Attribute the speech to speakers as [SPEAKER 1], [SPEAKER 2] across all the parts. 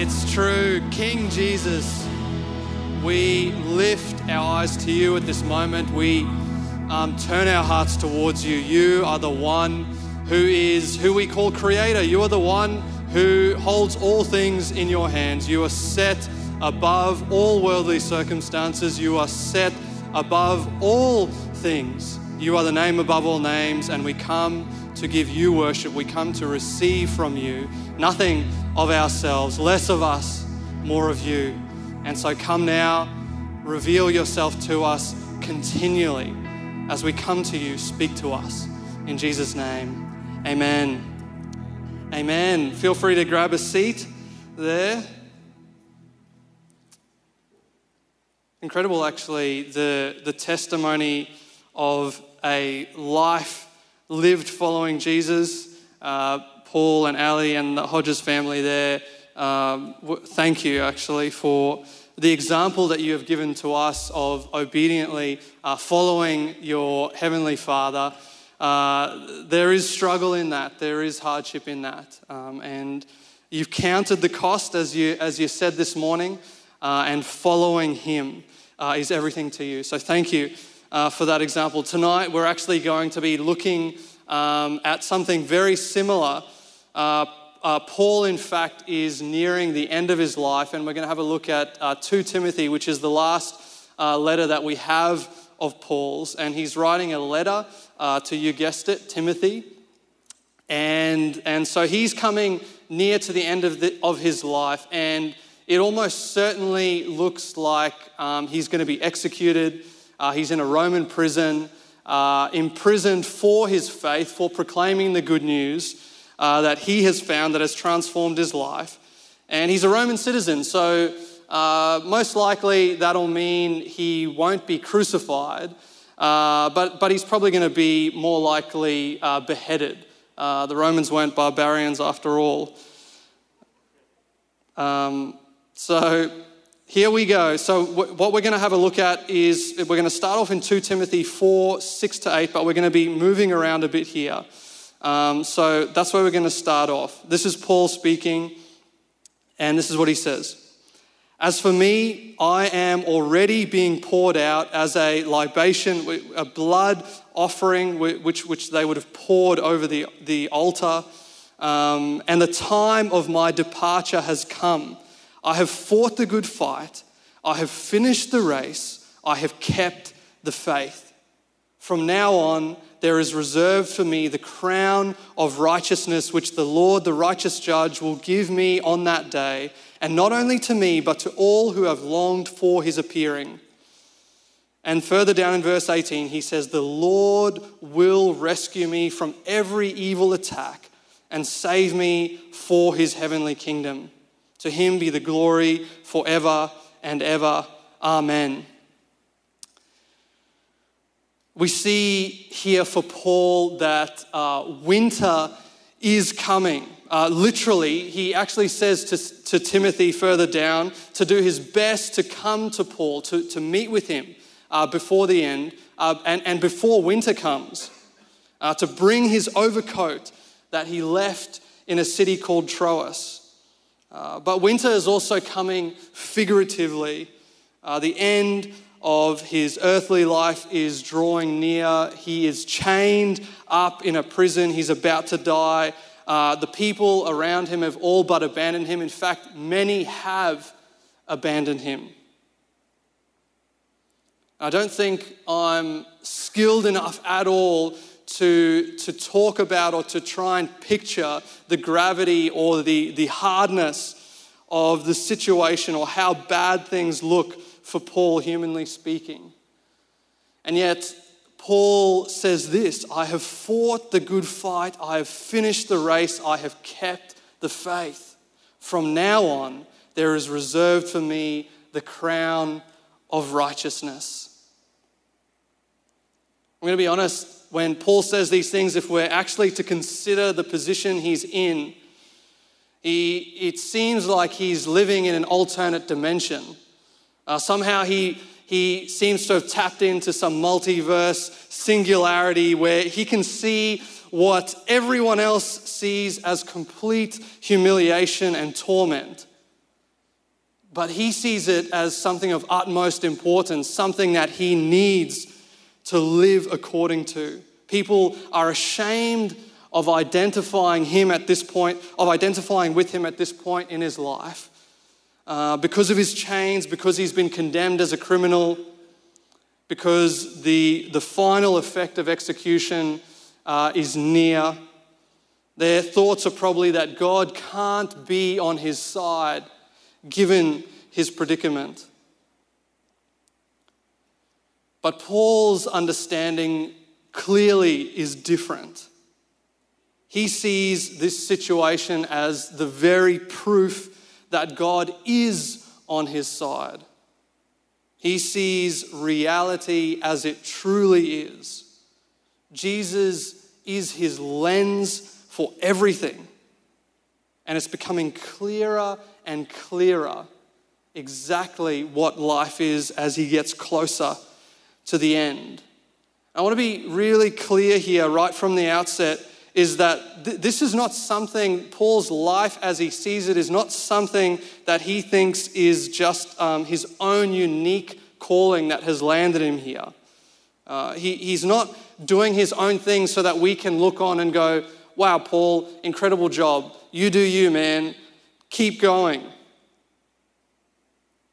[SPEAKER 1] It's true. King Jesus, we lift our eyes to you at this moment. We um, turn our hearts towards you. You are the one who is who we call creator. You are the one who holds all things in your hands. You are set above all worldly circumstances. You are set above all things. You are the name above all names, and we come to give you worship. We come to receive from you nothing of ourselves, less of us, more of you. And so come now, reveal yourself to us continually as we come to you. Speak to us. In Jesus' name, amen. Amen. Feel free to grab a seat there. Incredible, actually, the, the testimony of a life lived following Jesus. Uh, Paul and Ali and the Hodges family there, um, thank you actually for the example that you have given to us of obediently uh, following your Heavenly Father. Uh, there is struggle in that, there is hardship in that. Um, and you've counted the cost, as you, as you said this morning, uh, and following Him uh, is everything to you. So thank you uh, for that example. Tonight, we're actually going to be looking um, at something very similar. Uh, uh, Paul, in fact, is nearing the end of his life, and we're going to have a look at uh, 2 Timothy, which is the last uh, letter that we have of Paul's. And he's writing a letter to, you guessed it, Timothy. And, and so he's coming near to the end of, the, of his life, and it almost certainly looks like um, he's going to be executed. Uh, he's in a Roman prison, uh, imprisoned for his faith, for proclaiming the good news uh, that he has found that has transformed his life. And he's a Roman citizen, so uh, most likely that'll mean he won't be crucified, uh, but, but he's probably going to be more likely uh, beheaded. the Romans weren't barbarians after all. Um, so here we go. So, what we're going to have a look at is we're going to start off in 2 Timothy 4 6 to 8, but we're going to be moving around a bit here. Um, so, that's where we're going to start off. This is Paul speaking, and this is what he says. As for me, I am already being poured out as a libation, a blood offering, which, which they would have poured over the, the altar. Um, and the time of my departure has come. I have fought the good fight. I have finished the race. I have kept the faith. From now on, there is reserved for me the crown of righteousness, which the Lord, the righteous judge, will give me on that day, and not only to me, but to all who have longed for his appearing. And further down in verse 18, he says, The Lord will rescue me from every evil attack and save me for his heavenly kingdom. To him be the glory forever and ever. Amen. We see here for Paul that uh, winter is coming. Uh, literally, he actually says to, to Timothy further down to do his best to come to Paul, to, to meet with him uh, before the end uh, and, and before winter comes, uh, to bring his overcoat that he left in a city called Troas. Uh, but winter is also coming figuratively. Uh, the end of his earthly life is drawing near. He is chained up in a prison. He's about to die. Uh, the people around him have all but abandoned him. In fact, many have abandoned him. I don't think I'm skilled enough at all to, to talk about or to try and picture the gravity or the, the hardness of the situation or how bad things look for Paul, humanly speaking. And yet, Paul says this I have fought the good fight, I have finished the race, I have kept the faith. From now on, there is reserved for me the crown of righteousness. I'm going to be honest, when Paul says these things, if we're actually to consider the position he's in, he, it seems like he's living in an alternate dimension. Uh, somehow he, he seems to have tapped into some multiverse singularity where he can see what everyone else sees as complete humiliation and torment. but he sees it as something of utmost importance, something that he needs to live according to. People are ashamed of identifying him at this point, of identifying with him at this point in his life. Uh, because of his chains, because he's been condemned as a criminal, because the, the final effect of execution uh, is near. Their thoughts are probably that God can't be on his side given his predicament. But Paul's understanding clearly is different. He sees this situation as the very proof that God is on his side. He sees reality as it truly is. Jesus is his lens for everything. And it's becoming clearer and clearer exactly what life is as he gets closer to the end. I want to be really clear here, right from the outset, is that th- this is not something, Paul's life as he sees it, is not something that he thinks is just um, his own unique calling that has landed him here. Uh, he, he's not doing his own thing so that we can look on and go, wow, Paul, incredible job. You do you, man. Keep going.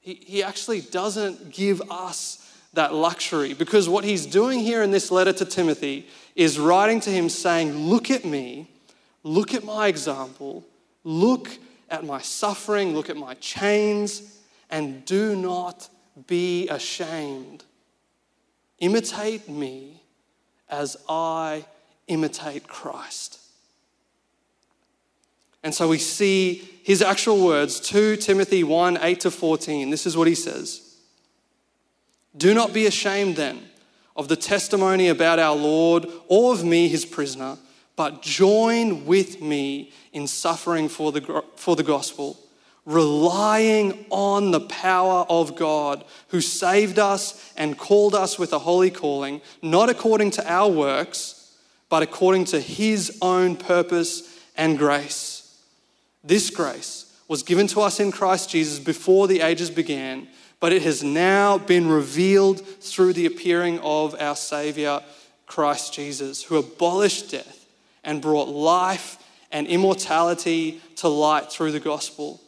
[SPEAKER 1] He, he actually doesn't give us that luxury because what he's doing here in this letter to Timothy is writing to him saying, Look at me, look at my example, look at my suffering, look at my chains, and do not be ashamed. Imitate me as I imitate Christ. And so we see his actual words, 2 Timothy 1 8 to 14. This is what he says Do not be ashamed then of the testimony about our Lord or of me, his prisoner, but join with me in suffering for the, for the gospel, relying on the power of God who saved us and called us with a holy calling, not according to our works, but according to his own purpose and grace. This grace was given to us in Christ Jesus before the ages began, but it has now been revealed through the appearing of our Savior, Christ Jesus, who abolished death and brought life and immortality to light through the gospel.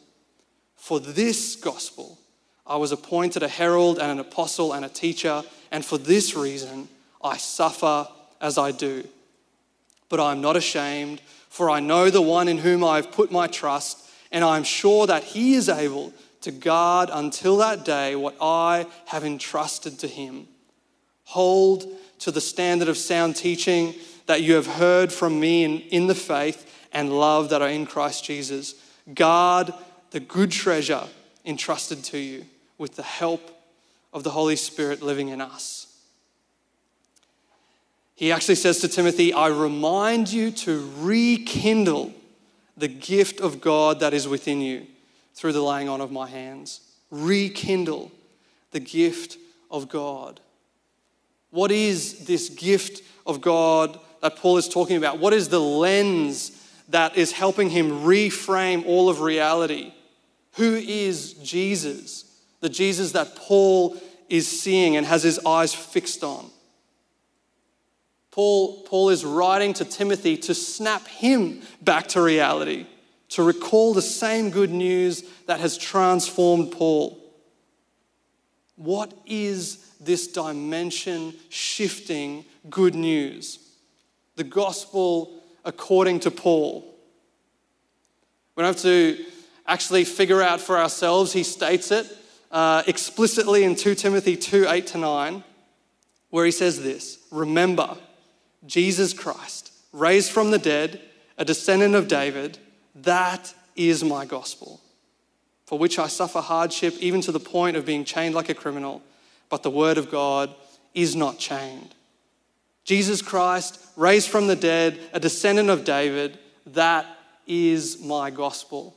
[SPEAKER 1] For this gospel, I was appointed a herald and an apostle and a teacher, and for this reason I suffer as I do. But I am not ashamed for I know the one in whom I have put my trust, and I am sure that he is able to guard until that day what I have entrusted to him. Hold to the standard of sound teaching that you have heard from me in, in the faith and love that are in Christ Jesus. Guard the good treasure entrusted to you with the help of the Holy Spirit living in us. He actually says to Timothy, I remind you to rekindle the gift of God that is within you through the laying on of my hands. Rekindle the gift of God. What is this gift of God that Paul is talking about? What is the lens that is helping him reframe all of reality? Who is Jesus? The Jesus that Paul is seeing and has his eyes fixed on. Paul, Paul is writing to Timothy to snap him back to reality, to recall the same good news that has transformed Paul. What is this dimension shifting good news? The gospel according to Paul. We don't have to actually figure out for ourselves, he states it uh, explicitly in 2 Timothy 2 8 to 9, where he says this Remember, Jesus Christ, raised from the dead, a descendant of David, that is my gospel, for which I suffer hardship even to the point of being chained like a criminal, but the word of God is not chained. Jesus Christ, raised from the dead, a descendant of David, that is my gospel.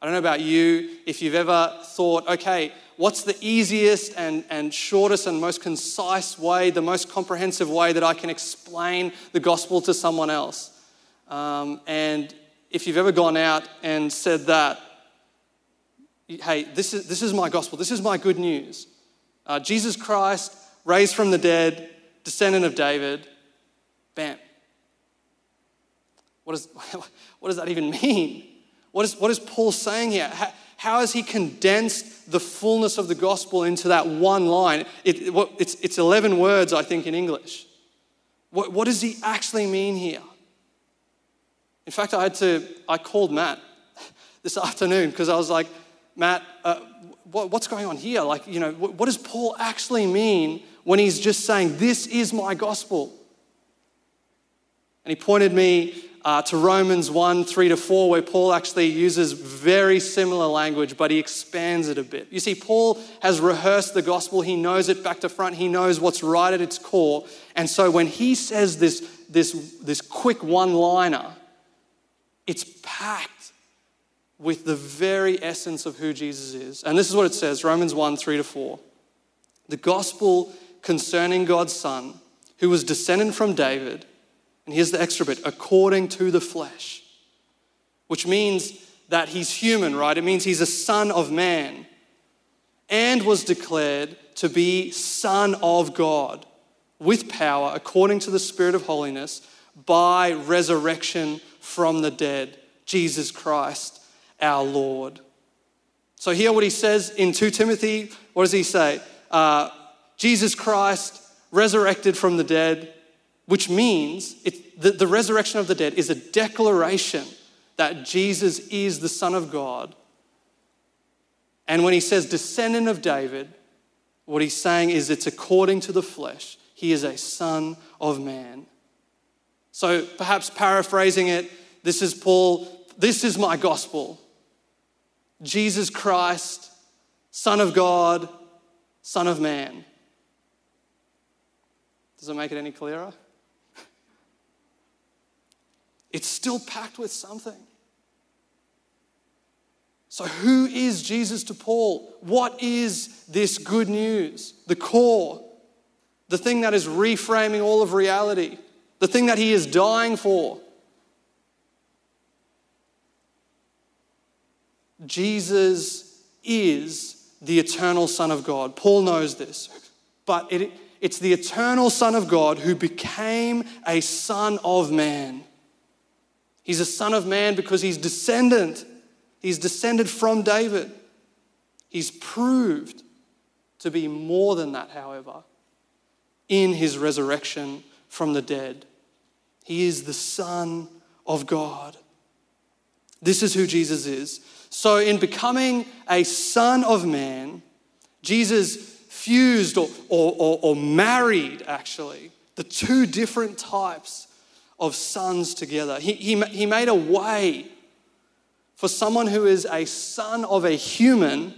[SPEAKER 1] I don't know about you, if you've ever thought, okay, what's the easiest and, and shortest and most concise way, the most comprehensive way that I can explain the gospel to someone else? Um, and if you've ever gone out and said that, hey, this is, this is my gospel, this is my good news. Uh, Jesus Christ, raised from the dead, descendant of David, bam. What, is, what does that even mean? What is, what is Paul saying here? How, how has he condensed the fullness of the gospel into that one line? It, what, it's, it's 11 words, I think, in English. What, what does he actually mean here? In fact, I had to, I called Matt this afternoon because I was like, Matt, uh, what, what's going on here? Like, you know, what, what does Paul actually mean when he's just saying, This is my gospel? And he pointed me uh, to Romans 1 3 to 4, where Paul actually uses very similar language, but he expands it a bit. You see, Paul has rehearsed the gospel, he knows it back to front, he knows what's right at its core. And so when he says this, this, this quick one liner, it's packed with the very essence of who Jesus is. And this is what it says Romans 1 3 to 4. The gospel concerning God's Son, who was descended from David and here's the extra bit according to the flesh, which means that he's human, right? It means he's a son of man and was declared to be Son of God with power according to the Spirit of holiness by resurrection from the dead, Jesus Christ our Lord. So, here what he says in 2 Timothy, what does he say? Uh, Jesus Christ resurrected from the dead which means it, the, the resurrection of the dead is a declaration that Jesus is the Son of God. And when he says descendant of David, what he's saying is it's according to the flesh. He is a son of man. So perhaps paraphrasing it, this is Paul, this is my gospel. Jesus Christ, Son of God, Son of man. Does it make it any clearer? it's still packed with something. So, who is Jesus to Paul? What is this good news? The core, the thing that is reframing all of reality, the thing that he is dying for. Jesus is the eternal Son of God. Paul knows this, but it, it's the eternal Son of God who became a Son of Man. He's a son of man because he's descendant. He's descended from David. He's proved to be more than that, however, in his resurrection from the dead. He is the Son of God. This is who Jesus is. So, in becoming a Son of Man, Jesus fused or, or, or, or married, actually, the two different types of sons together. He, he, he made a way for someone who is a son of a human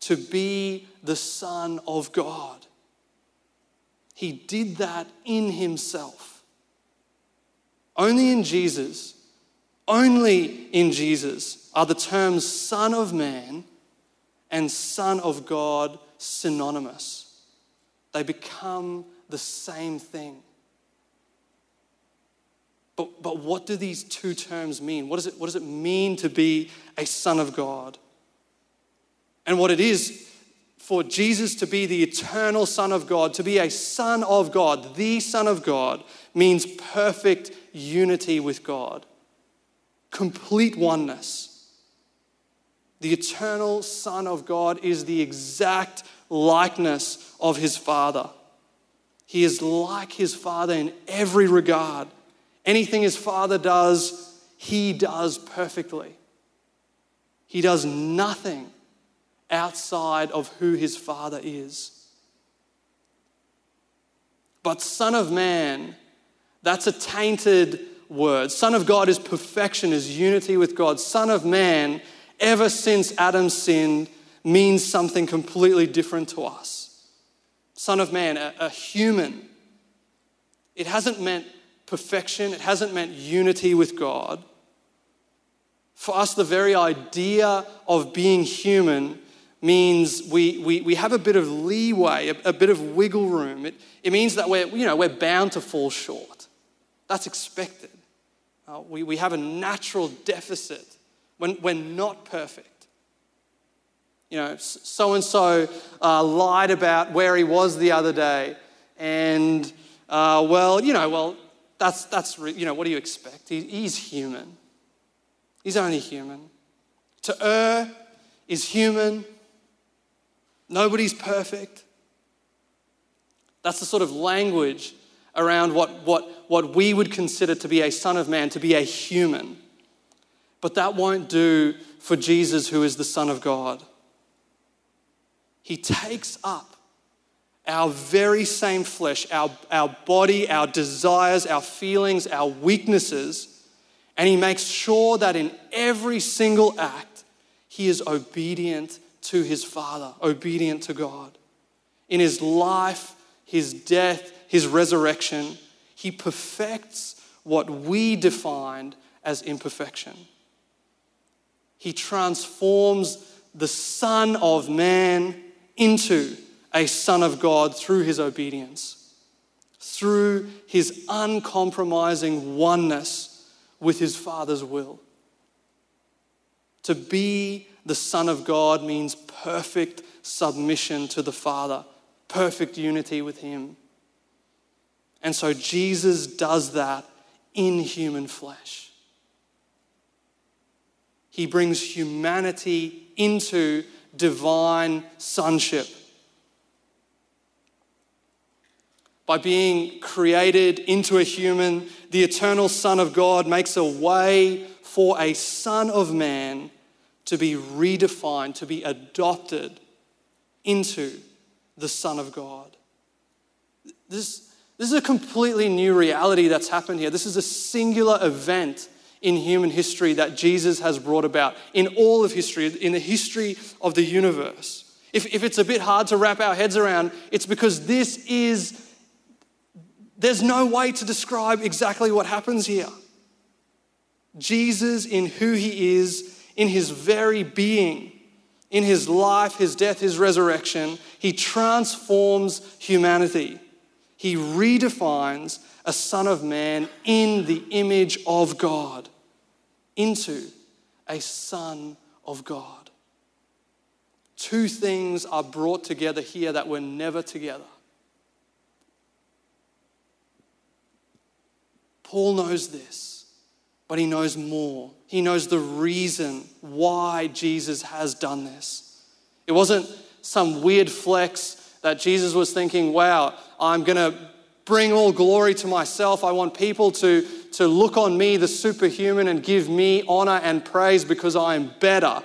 [SPEAKER 1] to be the Son of God. He did that in himself. Only in Jesus, only in Jesus are the terms Son of Man and Son of God synonymous. They become the same thing. But, but what do these two terms mean? What does, it, what does it mean to be a son of God? And what it is for Jesus to be the eternal Son of God, to be a Son of God, the Son of God, means perfect unity with God, complete oneness. The eternal Son of God is the exact likeness of his Father. He is like his Father in every regard. Anything his father does, he does perfectly. He does nothing outside of who his father is. But Son of Man, that's a tainted word. Son of God is perfection, is unity with God. Son of Man, ever since Adam sinned, means something completely different to us. Son of Man, a, a human. It hasn't meant perfection, it hasn't meant unity with God. For us, the very idea of being human means we, we, we have a bit of leeway, a, a bit of wiggle room. It, it means that we're, you know, we're bound to fall short. That's expected. Uh, we, we have a natural deficit when we're not perfect. You know, so and so lied about where he was the other day. And, uh, well, you know, well, that's, that's, you know, what do you expect? He, he's human. He's only human. To err is human. Nobody's perfect. That's the sort of language around what, what, what we would consider to be a son of man, to be a human. But that won't do for Jesus, who is the Son of God. He takes up our very same flesh, our, our body, our desires, our feelings, our weaknesses, and He makes sure that in every single act, He is obedient to His Father, obedient to God. In His life, His death, His resurrection, He perfects what we defined as imperfection. He transforms the Son of Man into a Son of God through his obedience, through his uncompromising oneness with his Father's will. To be the Son of God means perfect submission to the Father, perfect unity with him. And so Jesus does that in human flesh. He brings humanity into divine sonship. By being created into a human, the eternal Son of God makes a way for a Son of Man to be redefined, to be adopted into the Son of God. This, this is a completely new reality that's happened here. This is a singular event in human history that Jesus has brought about, in all of history, in the history of the universe. If, if it's a bit hard to wrap our heads around, it's because this is, there's no way to describe exactly what happens here. Jesus, in who he is, in his very being, in his life, his death, his resurrection, he transforms humanity. He redefines a Son of Man in the image of God into a Son of God. Two things are brought together here that were never together. Paul knows this, but he knows more. He knows the reason why Jesus has done this. It wasn't some weird flex that Jesus was thinking, wow, I'm going to bring all glory to myself. I want people to to look on me, the superhuman, and give me honor and praise because I am better.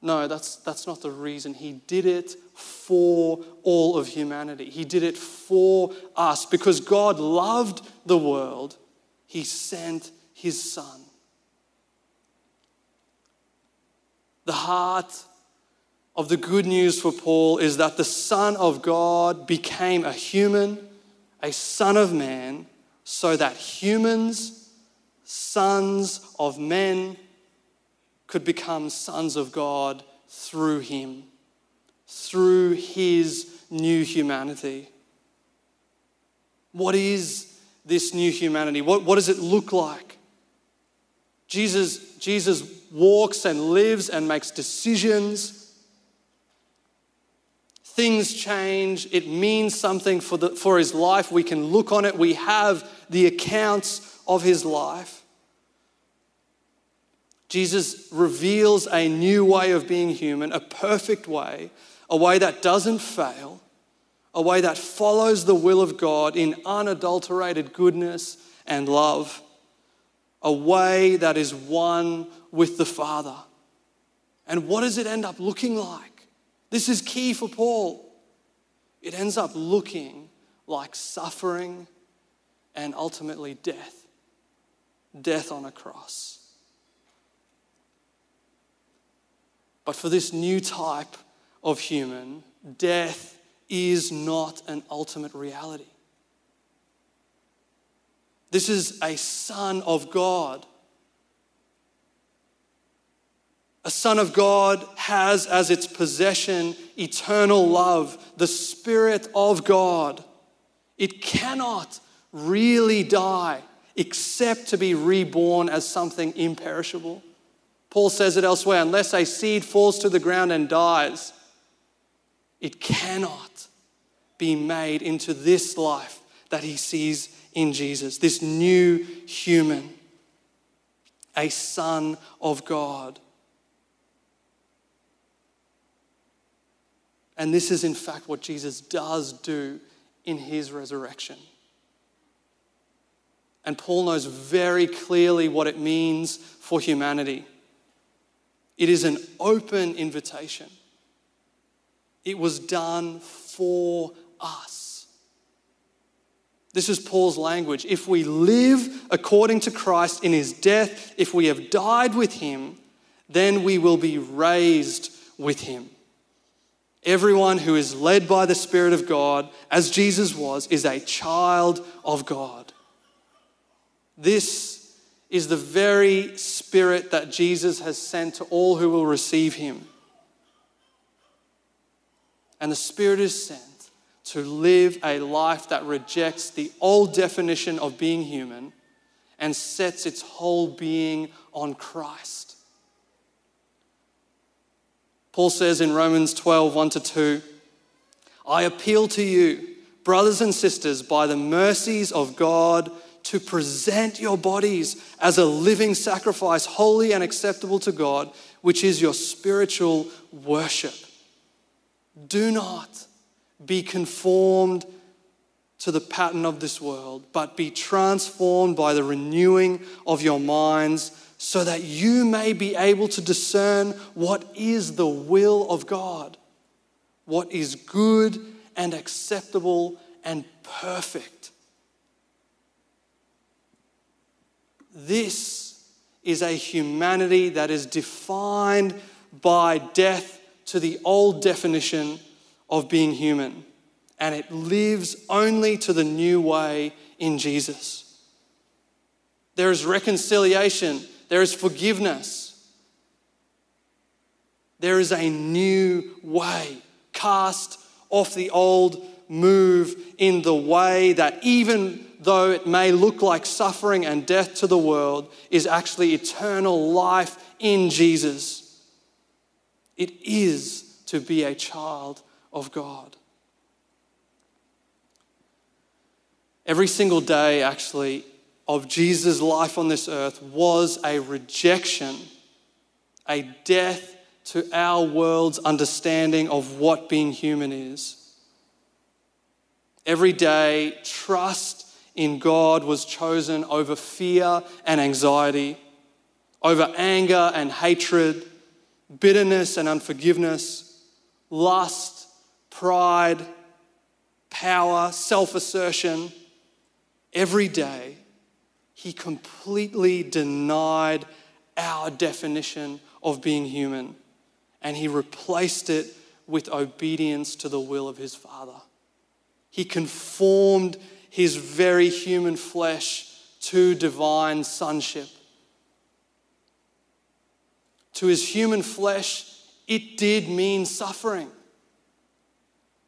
[SPEAKER 1] No, that's, that's not the reason. He did it for all of humanity. He did it for us because God loved the world. He sent his son. The heart of the good news for Paul is that the Son of God became a human a son of man, so that humans, sons of men, could become sons of God through him, through his new humanity. What is this new humanity? What, what does it look like? Jesus, Jesus walks and lives and makes decisions things change. It means something for, the, for his life. We can look on it. We have the accounts of his life. Jesus reveals a new way of being human, a perfect way, a way that doesn't fail, a way that follows the will of God in unadulterated goodness and love, a way that is one with the Father. And what does it end up looking like? This is key for Paul. It ends up looking like suffering and ultimately death. Death on a cross. But for this new type of human, death is not an ultimate reality. This is a son of God A son of God has as its possession eternal love, the Spirit of God. It cannot really die except to be reborn as something imperishable. Paul says it elsewhere unless a seed falls to the ground and dies, it cannot be made into this life that he sees in Jesus, this new human, a son of God. And this is, in fact, what Jesus does do in his resurrection. And Paul knows very clearly what it means for humanity. It is an open invitation. It was done for us. This is Paul's language. If we live according to Christ in his death, if we have died with him, then we will be raised with him. Everyone who is led by the Spirit of God, as Jesus was, is a child of God. This is the very Spirit that Jesus has sent to all who will receive him. And the Spirit is sent to live a life that rejects the old definition of being human and sets its whole being on Christ. Paul says in Romans 12 1 to 2, I appeal to you, brothers and sisters, by the mercies of God to present your bodies as a living sacrifice, holy and acceptable to God, which is your spiritual worship. Do not be conformed to the pattern of this world, but be transformed by the renewing of your minds so that you may be able to discern what is the will of God, what is good and acceptable and perfect. This is a humanity that is defined by death to the old definition of being human, and it lives only to the new way in Jesus. There is reconciliation, there is forgiveness, there is a new way. Cast off the old, move in the way that even though it may look like suffering and death to the world, is actually eternal life in Jesus. It is to be a child of God. Every single day, actually, of Jesus' life on this earth was a rejection, a death to our world's understanding of what being human is. Every day, trust in God was chosen over fear and anxiety, over anger and hatred, bitterness and unforgiveness, lust, pride, power, self assertion. Every day, he completely denied our definition of being human and he replaced it with obedience to the will of his Father. He conformed his very human flesh to divine sonship. To his human flesh, it did mean suffering.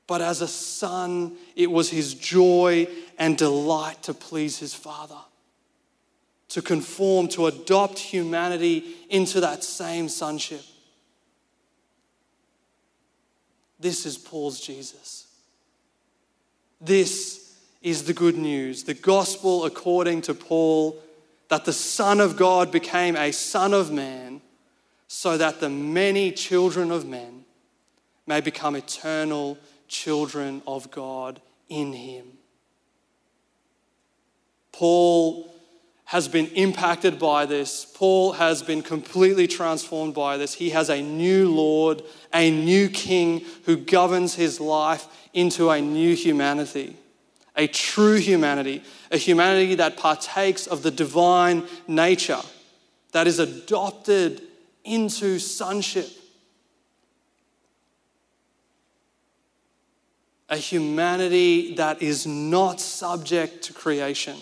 [SPEAKER 1] But as a son, it was his joy and delight to please his Father, to conform, to adopt humanity into that same sonship. This is Paul's Jesus. This is the good news, the gospel according to Paul, that the Son of God became a Son of Man so that the many children of men may become eternal children of God in Him. Paul has been impacted by this. Paul has been completely transformed by this. He has a new Lord, a new King who governs his life into a new humanity a true humanity, a humanity that partakes of the divine nature, that is adopted into sonship. A humanity that is not subject to creation,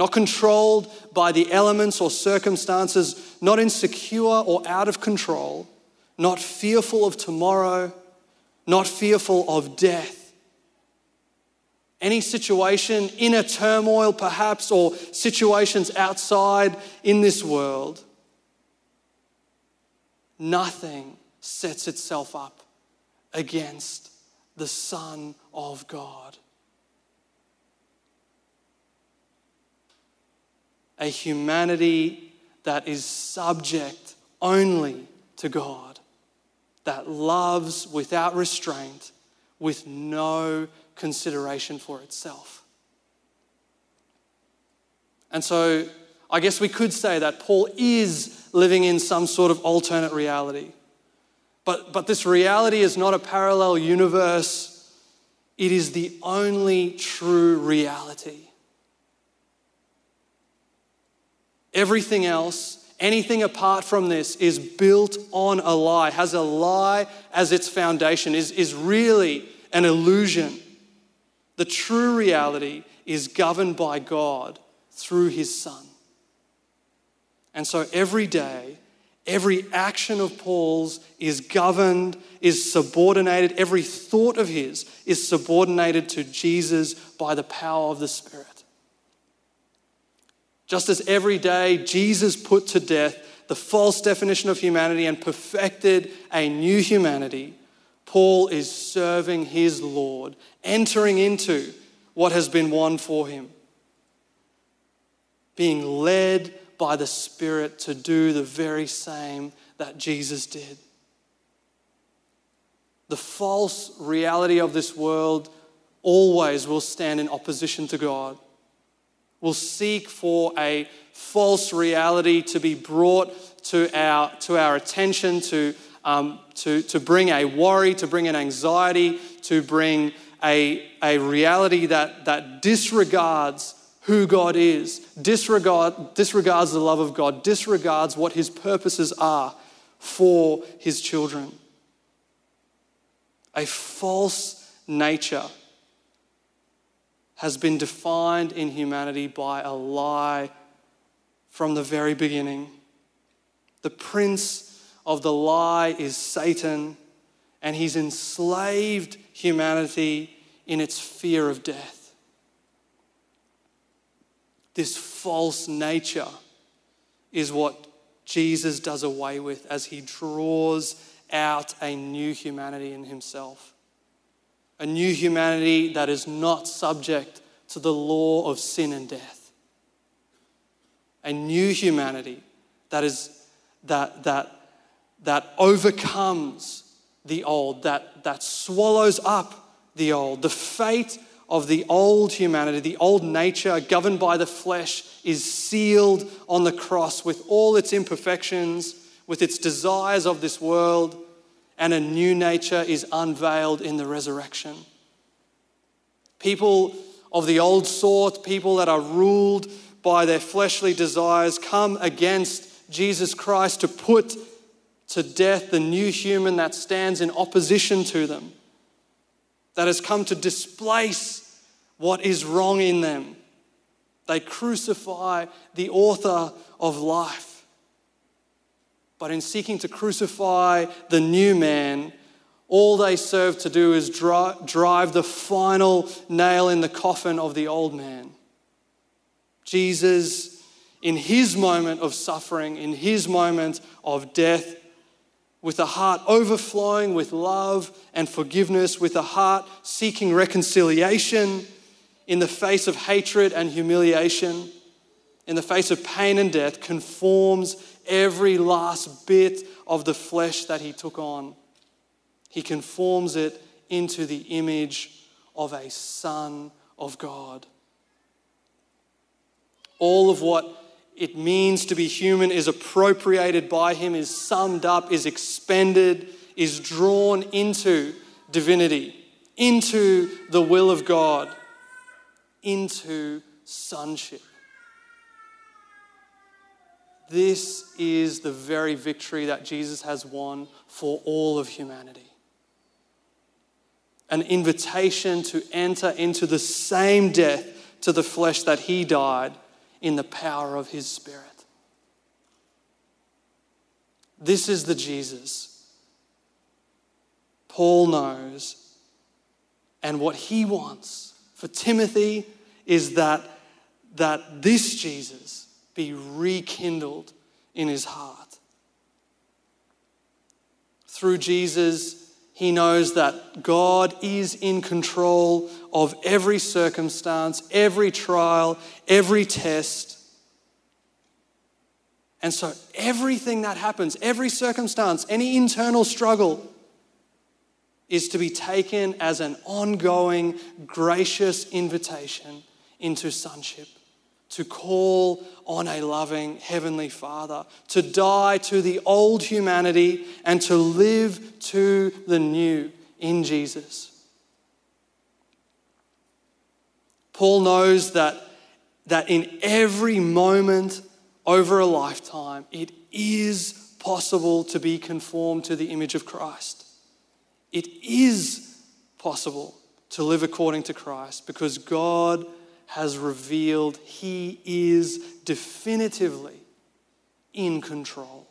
[SPEAKER 1] not controlled by the elements or circumstances, not insecure or out of control, not fearful of tomorrow, not fearful of death any situation, inner turmoil perhaps, or situations outside in this world, nothing sets itself up against the Son of God. A humanity that is subject only to God, that loves without restraint, with no consideration for itself. And so, I guess we could say that Paul is living in some sort of alternate reality. But, but this reality is not a parallel universe, it is the only true reality. Everything else, anything apart from this, is built on a lie, has a lie as its foundation, is, is really an illusion. The true reality is governed by God through His Son. And so every day, every action of Paul's is governed, is subordinated, every thought of his is subordinated to Jesus by the power of the Spirit. Just as every day Jesus put to death the false definition of humanity and perfected a new humanity, Paul is serving his Lord, entering into what has been won for him, being led by the Spirit to do the very same that Jesus did. The false reality of this world always will stand in opposition to God, will seek for a false reality to be brought to our, to our attention, to, um, to, to bring a worry, to bring an anxiety, to bring a, a reality that, that disregards who God is, disregard, disregards the love of God, disregards what his purposes are for his children. A false nature has been defined in humanity by a lie from the very beginning. The prince of the lie is Satan, and he's enslaved humanity in its fear of death this false nature is what Jesus does away with as he draws out a new humanity in himself. A new humanity that is not subject to the law of sin and death. A new humanity that is that that that overcomes the old, that, that swallows up the old. The fate of the old humanity, the old nature governed by the flesh, is sealed on the cross with all its imperfections, with its desires of this world, and a new nature is unveiled in the resurrection. People of the old sort, people that are ruled by their fleshly desires, come against Jesus Christ to put to death the new human that stands in opposition to them that has come to displace what is wrong in them. They crucify the author of life. But in seeking to crucify the new man, all they serve to do is drive the final nail in the coffin of the old man. Jesus, in his moment of suffering, in his moment of death, with a heart overflowing with love and forgiveness, with a heart seeking reconciliation in the face of hatred and humiliation, in the face of pain and death, conforms every last bit of the flesh that he took on. He conforms it into the image of a Son of God. All of what it means to be human is appropriated by him, is summed up, is expended, is drawn into divinity, into the will of God, into sonship. This is the very victory that Jesus has won for all of humanity. An invitation to enter into the same death to the flesh that he died in the power of His Spirit. This is the Jesus Paul knows, and what he wants for Timothy is that, that this Jesus be rekindled in his heart. through Jesus, he knows that God is in control of every circumstance, every trial, every test. And so, everything that happens, every circumstance, any internal struggle, is to be taken as an ongoing, gracious invitation into sonship, to call on a loving Heavenly Father, to die to the old humanity and to live to the new in Jesus. Paul knows that, that in every moment over a lifetime, it is possible to be conformed to the image of Christ. It is possible to live according to Christ because God has revealed He is definitively in control.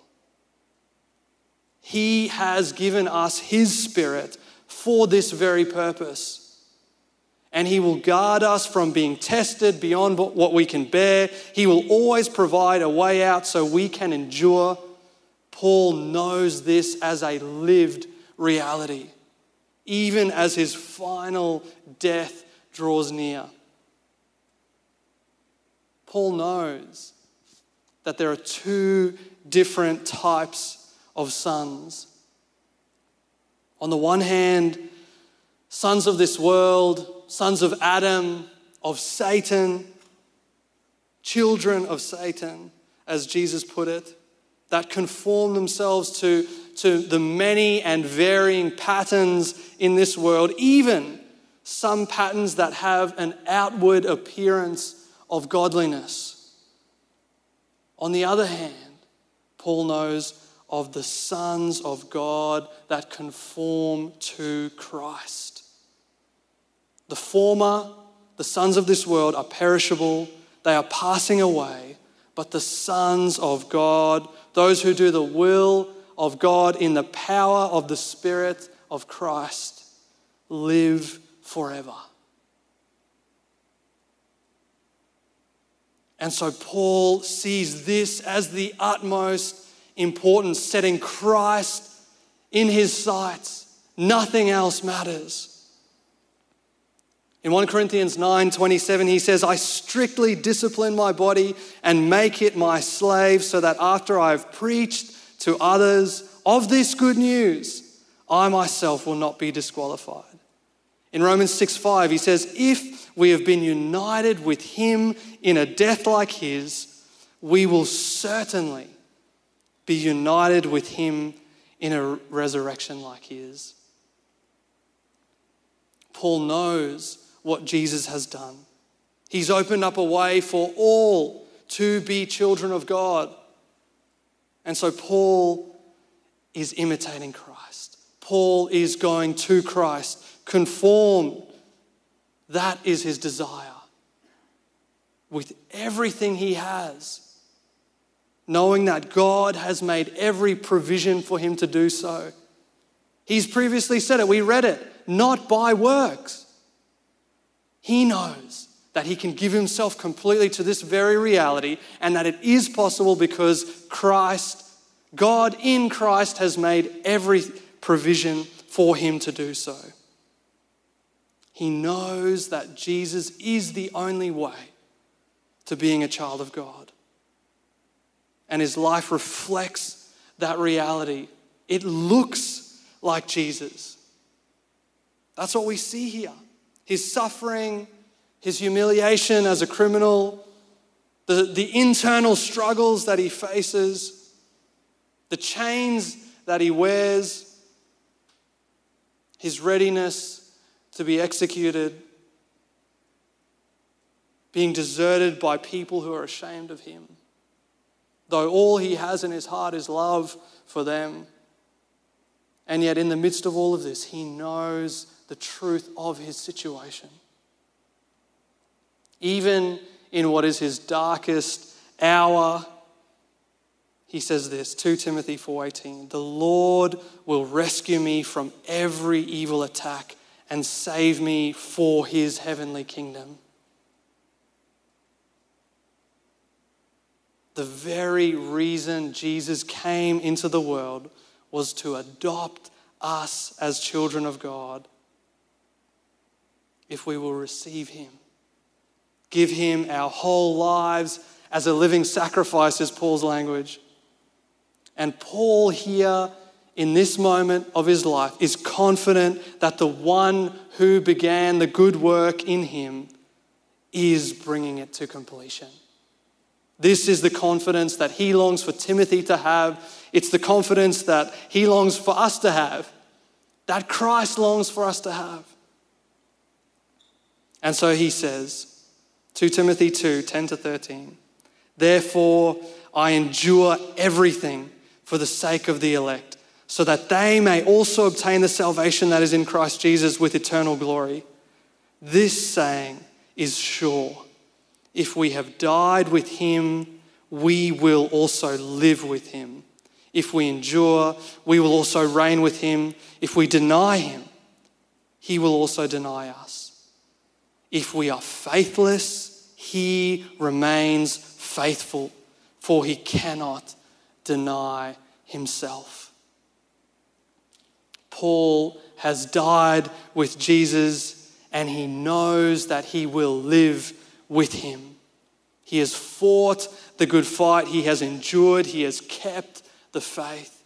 [SPEAKER 1] He has given us His Spirit for this very purpose. And He will guard us from being tested beyond what we can bear. He will always provide a way out so we can endure. Paul knows this as a lived reality, even as his final death draws near. Paul knows that there are two different types of sons. On the one hand, sons of this world, sons of Adam, of Satan, children of Satan, as Jesus put it, that conform themselves to, to the many and varying patterns in this world, even some patterns that have an outward appearance of godliness. On the other hand, Paul knows of the sons of God that conform to Christ. The former, the sons of this world, are perishable, they are passing away, but the sons of God, those who do the will of God in the power of the Spirit of Christ, live forever. And so Paul sees this as the utmost importance, setting Christ in his sights. Nothing else matters. In 1 Corinthians 9 27, he says, I strictly discipline my body and make it my slave, so that after I have preached to others of this good news, I myself will not be disqualified. In Romans 6 5, he says, If we have been united with him in a death like his, we will certainly be united with him in a resurrection like his. Paul knows what Jesus has done. He's opened up a way for all to be children of God. And so Paul is imitating Christ. Paul is going to Christ conformed. That is his desire. With everything he has, knowing that God has made every provision for him to do so. He's previously said it, we read it, not by works. He knows that he can give himself completely to this very reality and that it is possible because Christ, God in Christ, has made every provision for him to do so. He knows that Jesus is the only way to being a child of God. And his life reflects that reality. It looks like Jesus. That's what we see here. His suffering, his humiliation as a criminal, the, the internal struggles that he faces, the chains that he wears, his readiness to be executed, being deserted by people who are ashamed of him. Though all he has in his heart is love for them. And yet, in the midst of all of this, he knows the truth of his situation. Even in what is his darkest hour, he says this 2 Timothy 4:18 The Lord will rescue me from every evil attack and save me for his heavenly kingdom. The very reason Jesus came into the world was to adopt us as children of God if we will receive Him. Give Him our whole lives as a living sacrifice, is Paul's language. And Paul, here in this moment of his life, is confident that the one who began the good work in him is bringing it to completion. This is the confidence that he longs for Timothy to have. It's the confidence that he longs for us to have, that Christ longs for us to have. And so he says, 2 Timothy 2 10 to 13, Therefore I endure everything for the sake of the elect, so that they may also obtain the salvation that is in Christ Jesus with eternal glory. This saying is sure. If we have died with him, we will also live with him. If we endure, we will also reign with him. If we deny him, he will also deny us. If we are faithless, he remains faithful, for he cannot deny himself. Paul has died with Jesus and he knows that he will live with him. He has fought the good fight, he has endured, he has kept the faith.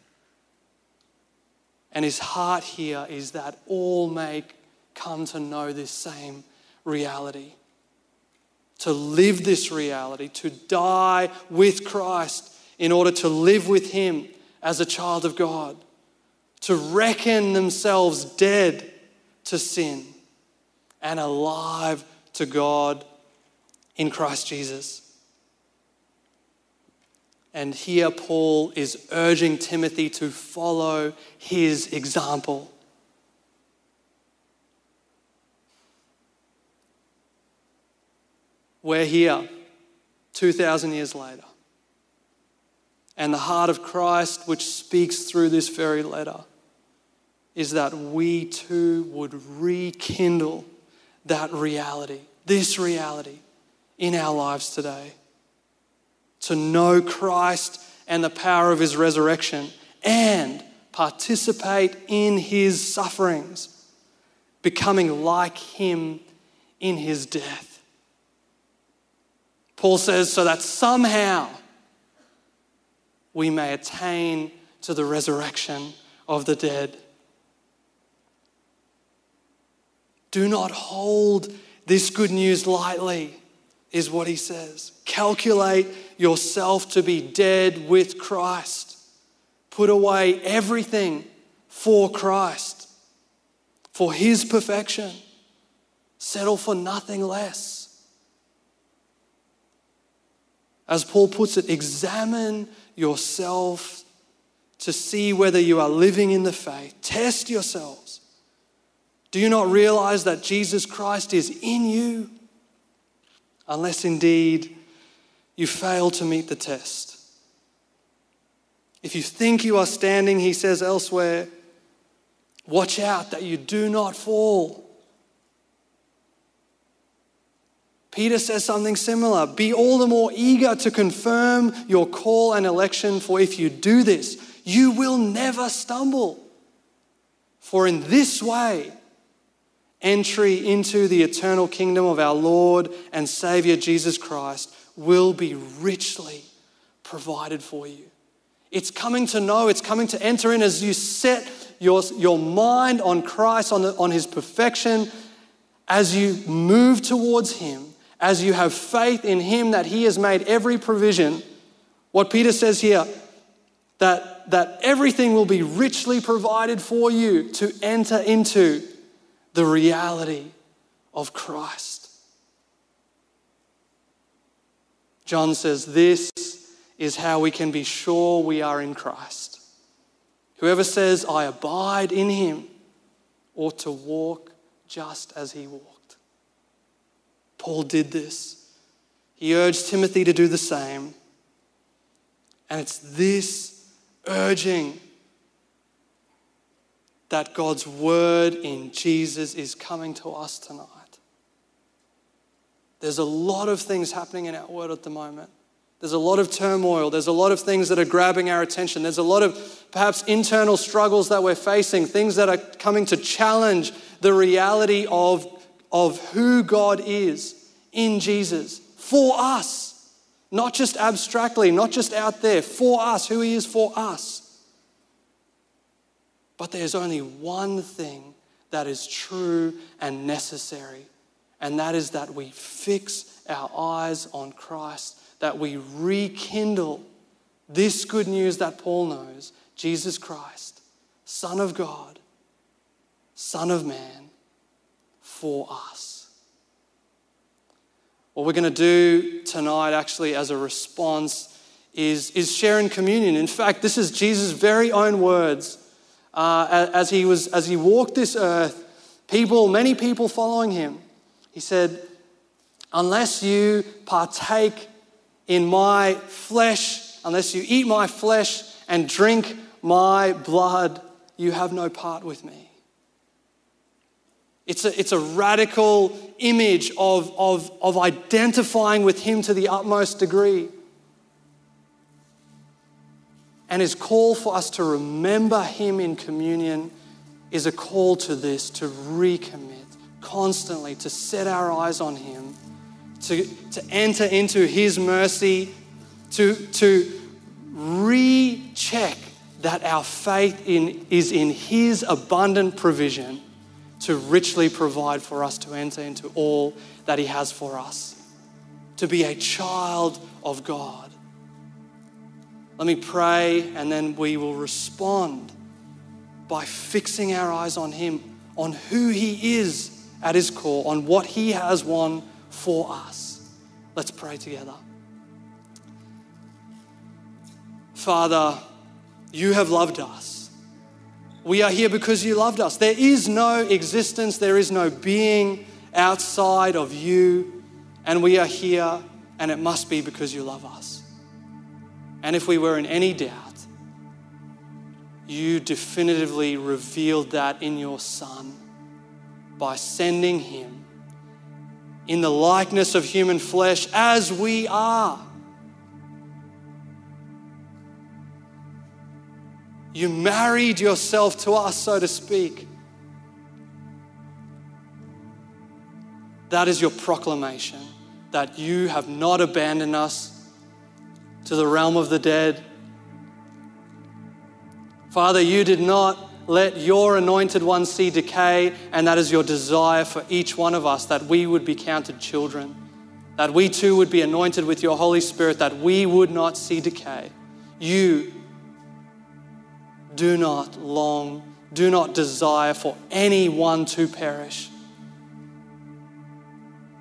[SPEAKER 1] And his heart here is that all may come to know this same reality. To live this reality, to die with Christ in order to live with Him as a child of God, to reckon themselves dead to sin and alive to God in Christ Jesus. And here, Paul is urging Timothy to follow his example. We're here 2,000 years later. And the heart of Christ, which speaks through this very letter, is that we too would rekindle that reality, this reality, in our lives today. To know Christ and the power of his resurrection and participate in his sufferings, becoming like him in his death. Paul says, so that somehow we may attain to the resurrection of the dead. Do not hold this good news lightly, is what he says. Calculate yourself to be dead with Christ. Put away everything for Christ, for his perfection. Settle for nothing less. As Paul puts it, examine yourself to see whether you are living in the faith. Test yourselves. Do you not realize that Jesus Christ is in you? Unless indeed you fail to meet the test. If you think you are standing, he says elsewhere, watch out that you do not fall. Peter says something similar. Be all the more eager to confirm your call and election, for if you do this, you will never stumble. For in this way, entry into the eternal kingdom of our Lord and Savior Jesus Christ will be richly provided for you. It's coming to know, it's coming to enter in as you set your, your mind on Christ, on, the, on His perfection, as you move towards Him as you have faith in Him that He has made every provision, what Peter says here, that, that everything will be richly provided for you to enter into the reality of Christ. John says, This is how we can be sure we are in Christ. Whoever says, I abide in Him, ought to walk just as He walked. Paul did this. He urged Timothy to do the same. And it's this urging that God's word in Jesus is coming to us tonight. There's a lot of things happening in our world at the moment. There's a lot of turmoil. There's a lot of things that are grabbing our attention. There's a lot of perhaps internal struggles that we're facing, things that are coming to challenge the reality of, of who God is in Jesus for us. Not just abstractly, not just out there, for us, who He is for us. But there's only one thing that is true and necessary, and that is that we fix our eyes on Christ that we rekindle this good news that Paul knows Jesus Christ, Son of God, Son of Man, for us. What we're going to do tonight, actually, as a response, is, is sharing communion. In fact, this is Jesus' very own words. Uh, as, he was, as he walked this earth, people, many people following him, he said, Unless you partake in my flesh, unless you eat my flesh and drink my blood, you have no part with me. It's a, it's a radical image of, of, of identifying with Him to the utmost degree. And His call for us to remember Him in communion is a call to this, to recommit constantly, to set our eyes on Him to, to enter into His mercy, to, to recheck that our faith in, is in His abundant provision to richly provide for us to enter into all that He has for us, to be a child of God. Let me pray, and then we will respond by fixing our eyes on Him, on who He is at His core, on what He has won for us. Let's pray together. Father, you have loved us. We are here because you loved us. There is no existence, there is no being outside of you, and we are here, and it must be because you love us. And if we were in any doubt, you definitively revealed that in your Son by sending him in the likeness of human flesh as we are. You married yourself to us, so to speak. That is your proclamation that you have not abandoned us to the realm of the dead. Father, you did not let your anointed one see decay, and that is your desire for each one of us that we would be counted children, that we too would be anointed with your Holy Spirit, that we would not see decay. You do not long, do not desire for anyone to perish.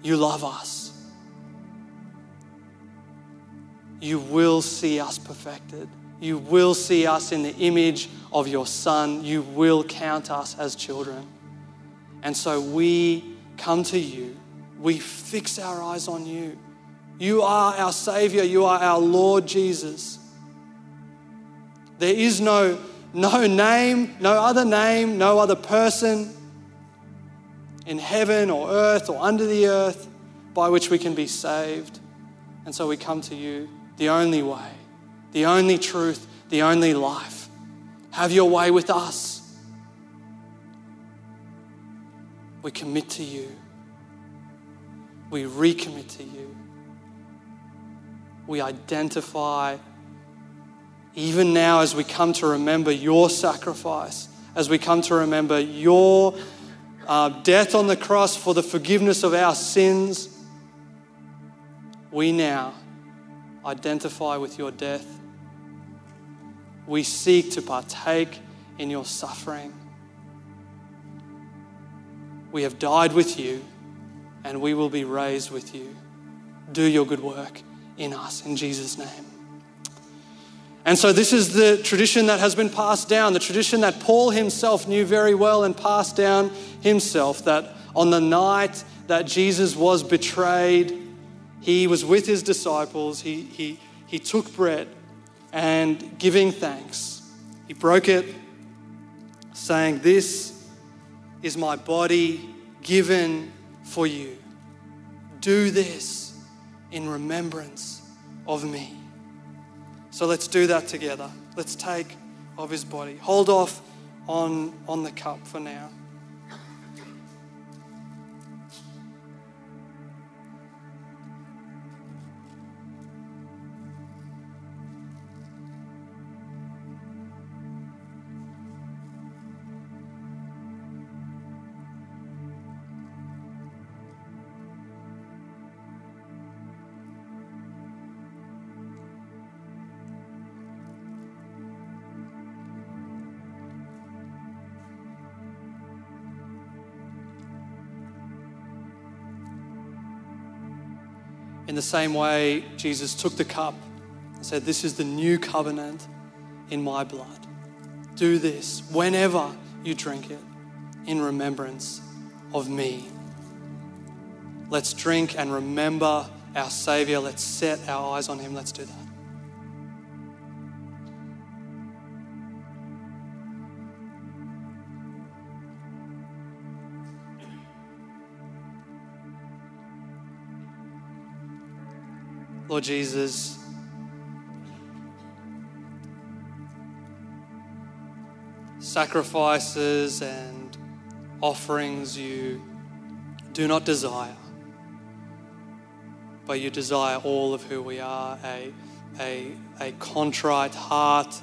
[SPEAKER 1] You love us. You will see us perfected. You will see us in the image of your Son. You will count us as children. And so we come to you. We fix our eyes on you. You are our Savior. You are our Lord Jesus. There is no, no name, no other name, no other person in heaven or earth or under the earth by which we can be saved. And so we come to you, the only way the only truth, the only life. Have your way with us. We commit to you. We recommit to you. We identify, even now as we come to remember your sacrifice, as we come to remember your uh, death on the cross for the forgiveness of our sins, we now identify with your death we seek to partake in your suffering. We have died with you and we will be raised with you. Do your good work in us in Jesus' name. And so, this is the tradition that has been passed down, the tradition that Paul himself knew very well and passed down himself that on the night that Jesus was betrayed, he was with his disciples, he, he, he took bread and giving thanks. He broke it, saying, This is my body given for you. Do this in remembrance of me. So let's do that together. Let's take of his body. Hold off on, on the cup for now. In the same way, Jesus took the cup and said, This is the new covenant in my blood. Do this whenever you drink it in remembrance of me. Let's drink and remember our Savior. Let's set our eyes on Him. Let's do that. Lord Jesus, sacrifices and offerings you do not desire, but you desire all of who we are a, a, a contrite heart,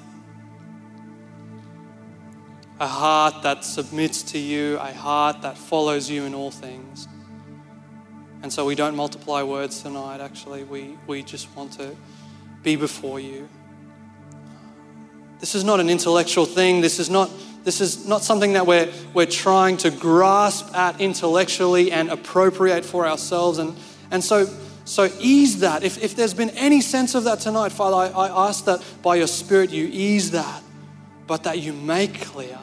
[SPEAKER 1] a heart that submits to you, a heart that follows you in all things. And so we don't multiply words tonight, actually. We, we just want to be before you. This is not an intellectual thing. This is not, this is not something that we're, we're trying to grasp at intellectually and appropriate for ourselves. And, and so, so ease that. If, if there's been any sense of that tonight, Father, I, I ask that by your Spirit you ease that, but that you make clear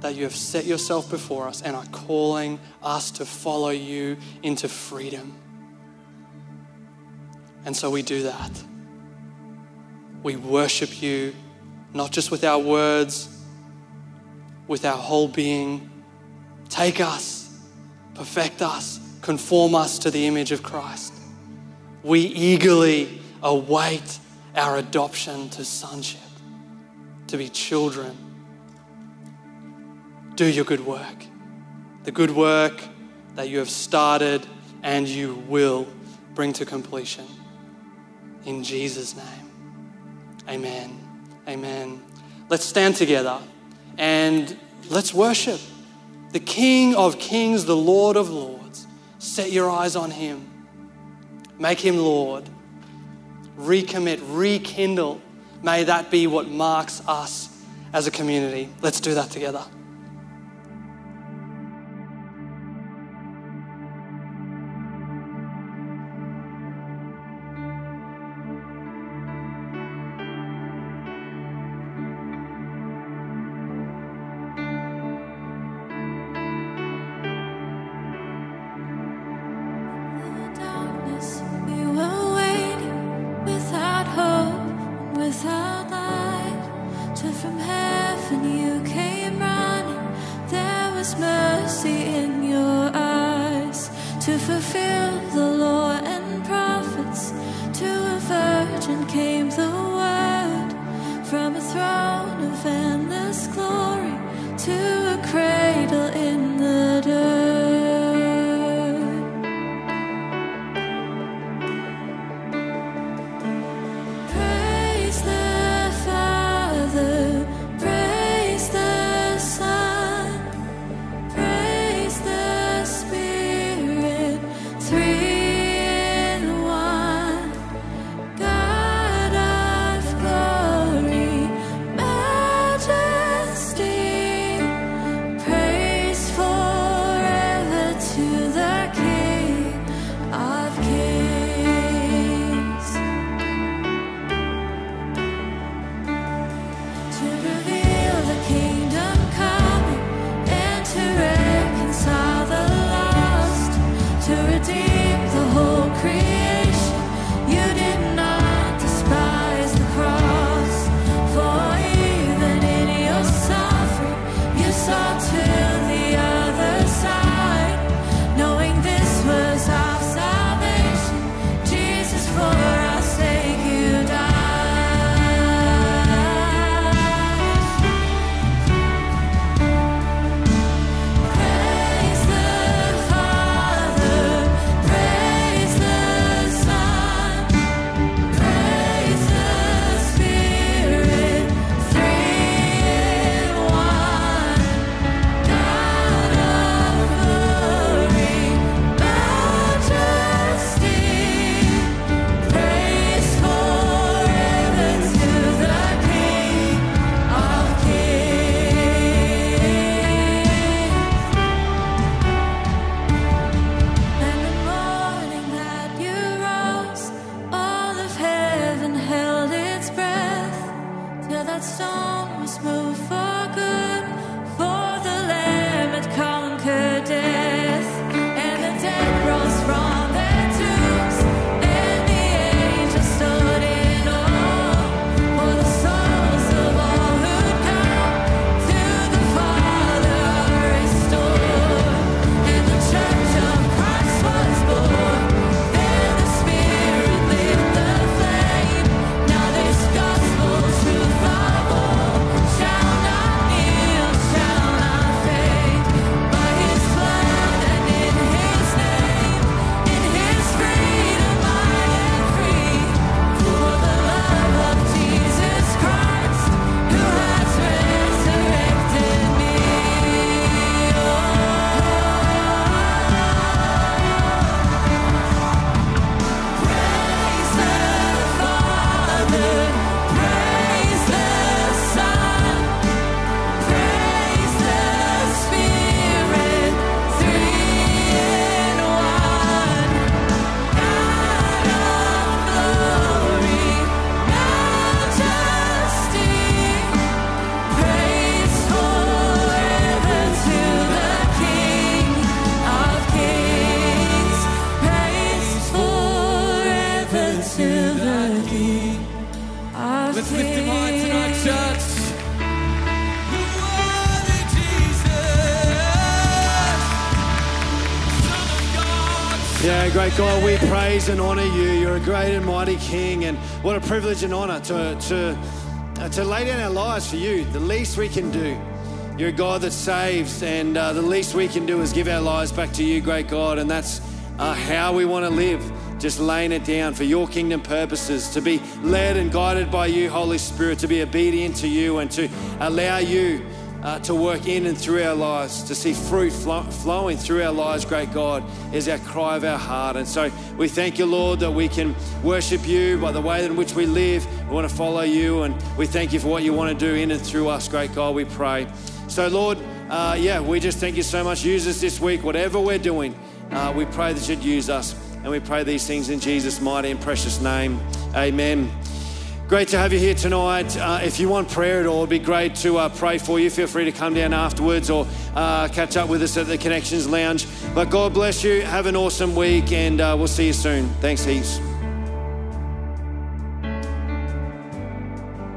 [SPEAKER 1] that you have set yourself before us and are calling us to follow you into freedom. And so we do that. We worship you, not just with our words, with our whole being. Take us, perfect us, conform us to the image of Christ. We eagerly await our adoption to sonship, to be children do your good work. The good work that you have started and you will bring to completion. In Jesus' name. Amen. Amen. Let's stand together and let's worship the King of Kings, the Lord of Lords. Set your eyes on Him. Make Him Lord. Recommit, rekindle. May that be what marks us as a community. Let's do that together.
[SPEAKER 2] without light till from heaven
[SPEAKER 3] you came running. There was mercy in your eyes to fulfill the law and prophets. To a virgin came the
[SPEAKER 2] and honor you. You're a great and mighty King, and what a privilege and honor to, to, uh, to lay down our lives for you. The least we can do. You're a God that saves, and uh, the least we can do is give our lives back to you, great God, and that's uh, how we want to live. Just laying it down for your kingdom purposes, to be led and guided by you, Holy Spirit, to be obedient to you, and to allow you uh, to work in and through our lives, to see fruit flow, flowing through our lives, great God, is our cry of our heart. And so we thank you, Lord, that we can worship you by the way in which we live. We want to follow you, and we thank you for what you want to do in and through us, great God, we pray. So, Lord, uh, yeah, we just thank you so much. Use us this week, whatever we're doing. Uh, we pray that you'd use us. And we pray these things in Jesus' mighty and precious name. Amen. Great to have you here tonight. Uh, if you want prayer at all, it'd be great to uh, pray for you. Feel free to come down afterwards or uh, catch up with us at the Connections Lounge. But God bless you. Have an awesome week, and uh, we'll see you soon. Thanks heaps.